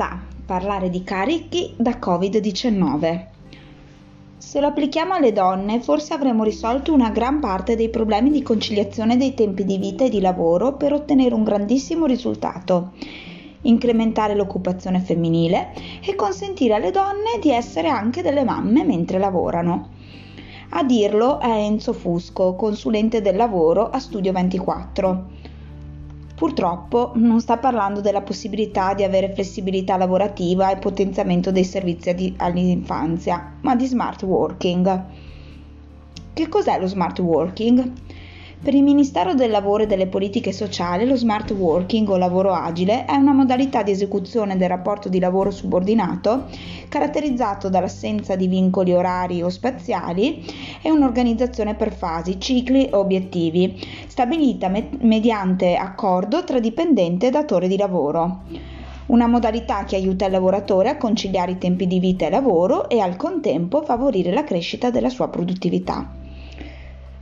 sta parlare di carichi da Covid-19. Se lo applichiamo alle donne, forse avremo risolto una gran parte dei problemi di conciliazione dei tempi di vita e di lavoro per ottenere un grandissimo risultato, incrementare l'occupazione femminile e consentire alle donne di essere anche delle mamme mentre lavorano. A dirlo è Enzo Fusco, consulente del lavoro a Studio 24. Purtroppo non sta parlando della possibilità di avere flessibilità lavorativa e potenziamento dei servizi all'infanzia, ma di smart working. Che cos'è lo smart working? Per il Ministero del Lavoro e delle Politiche Sociali lo smart working o lavoro agile è una modalità di esecuzione del rapporto di lavoro subordinato caratterizzato dall'assenza di vincoli orari o spaziali e un'organizzazione per fasi, cicli e obiettivi, stabilita me- mediante accordo tra dipendente e datore di lavoro una modalità che aiuta il lavoratore a conciliare i tempi di vita e lavoro e al contempo favorire la crescita della sua produttività.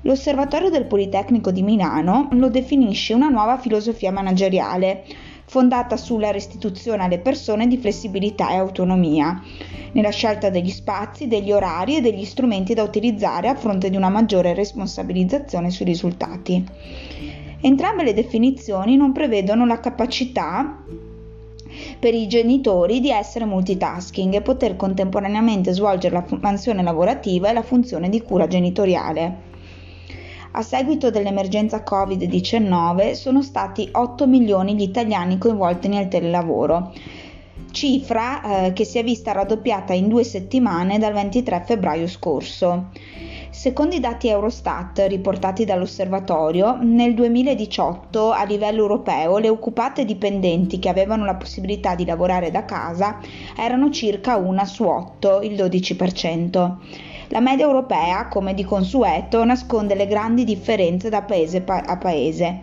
L'Osservatorio del Politecnico di Milano lo definisce una nuova filosofia manageriale, fondata sulla restituzione alle persone di flessibilità e autonomia, nella scelta degli spazi, degli orari e degli strumenti da utilizzare a fronte di una maggiore responsabilizzazione sui risultati. Entrambe le definizioni non prevedono la capacità per i genitori di essere multitasking e poter contemporaneamente svolgere la mansione lavorativa e la funzione di cura genitoriale. A seguito dell'emergenza Covid-19 sono stati 8 milioni gli italiani coinvolti nel telelavoro, cifra eh, che si è vista raddoppiata in due settimane dal 23 febbraio scorso. Secondo i dati Eurostat riportati dall'osservatorio, nel 2018 a livello europeo le occupate dipendenti che avevano la possibilità di lavorare da casa erano circa una su 8, il 12%. La media europea, come di consueto, nasconde le grandi differenze da paese a paese.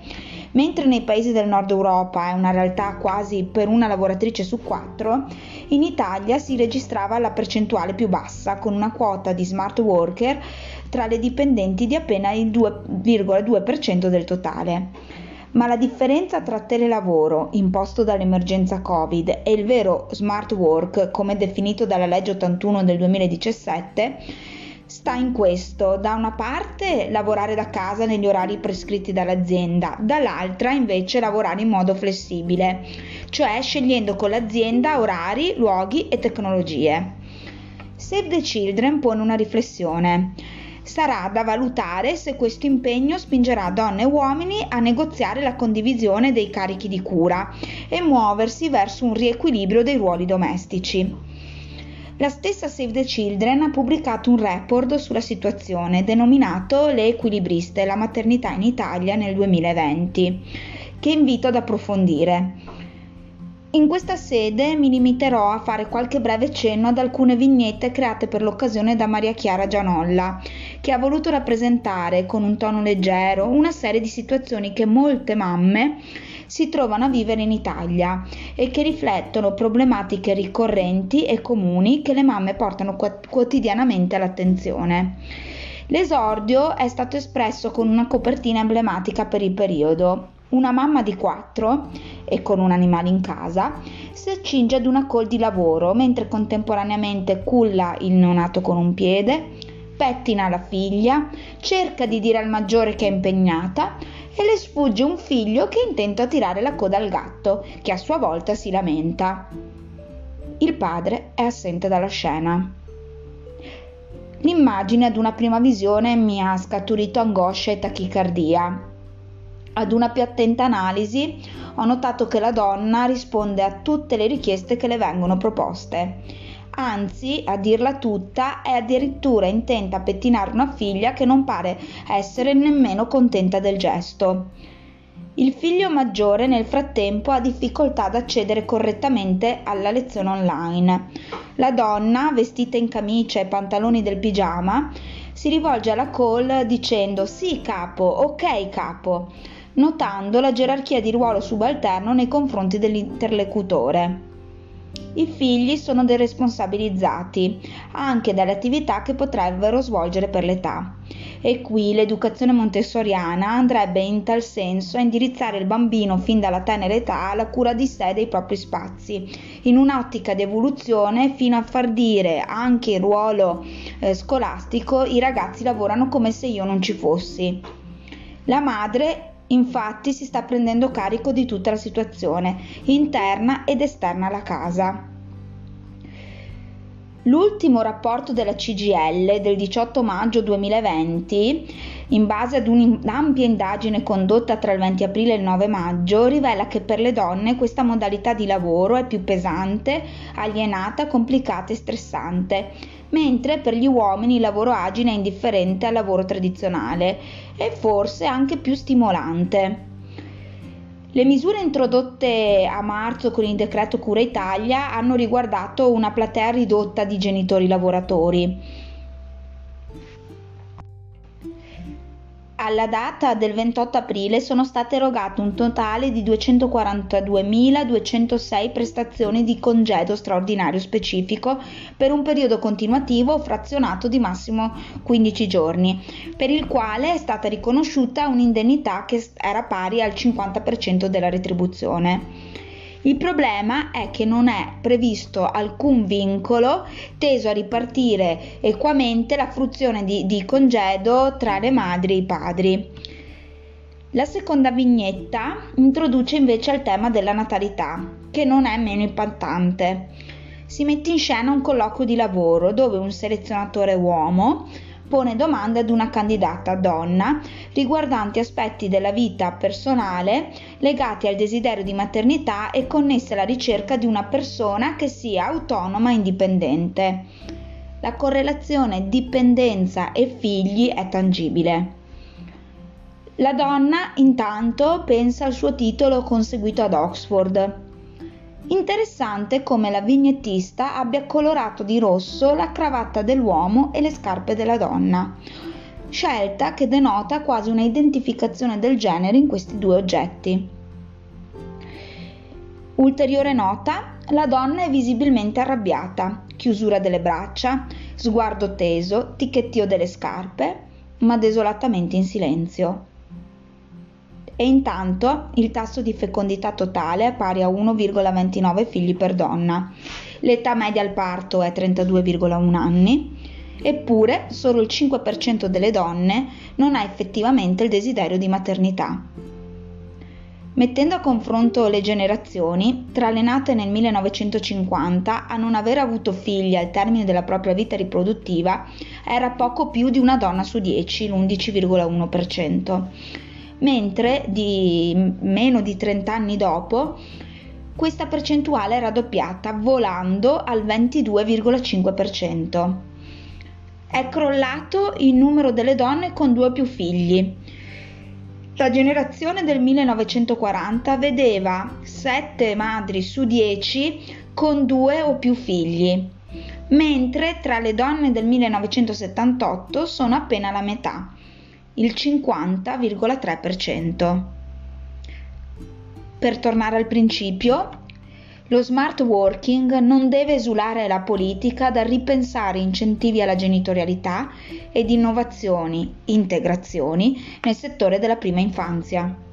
Mentre nei paesi del nord Europa è una realtà quasi per una lavoratrice su quattro, in Italia si registrava la percentuale più bassa, con una quota di smart worker tra le dipendenti di appena il 2,2% del totale. Ma la differenza tra telelavoro imposto dall'emergenza Covid e il vero smart work, come definito dalla legge 81 del 2017, sta in questo, da una parte lavorare da casa negli orari prescritti dall'azienda, dall'altra invece lavorare in modo flessibile, cioè scegliendo con l'azienda orari, luoghi e tecnologie. Save the Children pone una riflessione. Sarà da valutare se questo impegno spingerà donne e uomini a negoziare la condivisione dei carichi di cura e muoversi verso un riequilibrio dei ruoli domestici. La stessa Save the Children ha pubblicato un report sulla situazione denominato Le equilibriste, la maternità in Italia nel 2020, che invito ad approfondire. In questa sede mi limiterò a fare qualche breve cenno ad alcune vignette create per l'occasione da Maria Chiara Gianolla, che ha voluto rappresentare con un tono leggero una serie di situazioni che molte mamme si trovano a vivere in Italia e che riflettono problematiche ricorrenti e comuni che le mamme portano quotidianamente all'attenzione. L'esordio è stato espresso con una copertina emblematica per il periodo. Una mamma di quattro e con un animale in casa si accinge ad una call di lavoro mentre contemporaneamente culla il neonato con un piede, pettina la figlia, cerca di dire al maggiore che è impegnata e le sfugge un figlio che intenta tirare la coda al gatto, che a sua volta si lamenta. Il padre è assente dalla scena. L'immagine ad una prima visione mi ha scaturito angoscia e tachicardia. Ad una più attenta analisi ho notato che la donna risponde a tutte le richieste che le vengono proposte anzi, a dirla tutta, è addirittura intenta a pettinare una figlia che non pare essere nemmeno contenta del gesto. Il figlio maggiore nel frattempo ha difficoltà ad accedere correttamente alla lezione online. La donna, vestita in camicia e pantaloni del pigiama, si rivolge alla call dicendo sì capo, ok capo, notando la gerarchia di ruolo subalterno nei confronti dell'interlocutore. I figli sono deresponsabilizzati anche dalle attività che potrebbero svolgere per l'età. e qui l'educazione montessoriana andrebbe in tal senso a indirizzare il bambino fin dalla tenera età alla cura di sé e dei propri spazi, in un'ottica di evoluzione fino a far dire anche il ruolo eh, scolastico i ragazzi lavorano come se io non ci fossi. La madre infatti si sta prendendo carico di tutta la situazione, interna ed esterna alla casa. L'ultimo rapporto della CGL del 18 maggio 2020, in base ad un'ampia indagine condotta tra il 20 aprile e il 9 maggio, rivela che per le donne questa modalità di lavoro è più pesante, alienata, complicata e stressante, mentre per gli uomini il lavoro agile è indifferente al lavoro tradizionale e forse anche più stimolante. Le misure introdotte a marzo con il decreto Cura Italia hanno riguardato una platea ridotta di genitori lavoratori alla data del 28 aprile sono state erogate un totale di 242.206 prestazioni di congedo straordinario specifico per un periodo continuativo frazionato di massimo 15 giorni, per il quale è stata riconosciuta un'indennità che era pari al 50% della retribuzione. Il problema è che non è previsto alcun vincolo teso a ripartire equamente la fruizione di, di congedo tra le madri e i padri. La seconda vignetta introduce invece il tema della natalità, che non è meno impattante. Si mette in scena un colloquio di lavoro dove un selezionatore uomo pone domande ad una candidata donna riguardanti aspetti della vita personale legati al desiderio di maternità e connessi alla ricerca di una persona che sia autonoma e indipendente. La correlazione dipendenza e figli è tangibile. La donna intanto pensa al suo titolo conseguito ad Oxford Interessante come la vignettista abbia colorato di rosso la cravatta dell'uomo e le scarpe della donna, scelta che denota quasi una identificazione del genere in questi due oggetti. Ulteriore nota, la donna è visibilmente arrabbiata, chiusura delle braccia, sguardo teso, ticchettio delle scarpe, ma desolatamente in silenzio e intanto il tasso di fecondità totale è pari a 1,29 figli per donna. L'età media al parto è 32,1 anni, eppure solo il 5% delle donne non ha effettivamente il desiderio di maternità. Mettendo a confronto le generazioni, tra le nate nel 1950 a non aver avuto figli al termine della propria vita riproduttiva era poco più di una donna su 10, l'11,1% mentre di meno di 30 anni dopo questa percentuale è raddoppiata volando al 22,5%. È crollato il numero delle donne con due o più figli. La generazione del 1940 vedeva 7 madri su 10 con due o più figli, mentre tra le donne del 1978 sono appena la metà, il 50,3%. Per tornare al principio, lo smart working non deve esulare la politica dal ripensare incentivi alla genitorialità ed innovazioni, integrazioni nel settore della prima infanzia.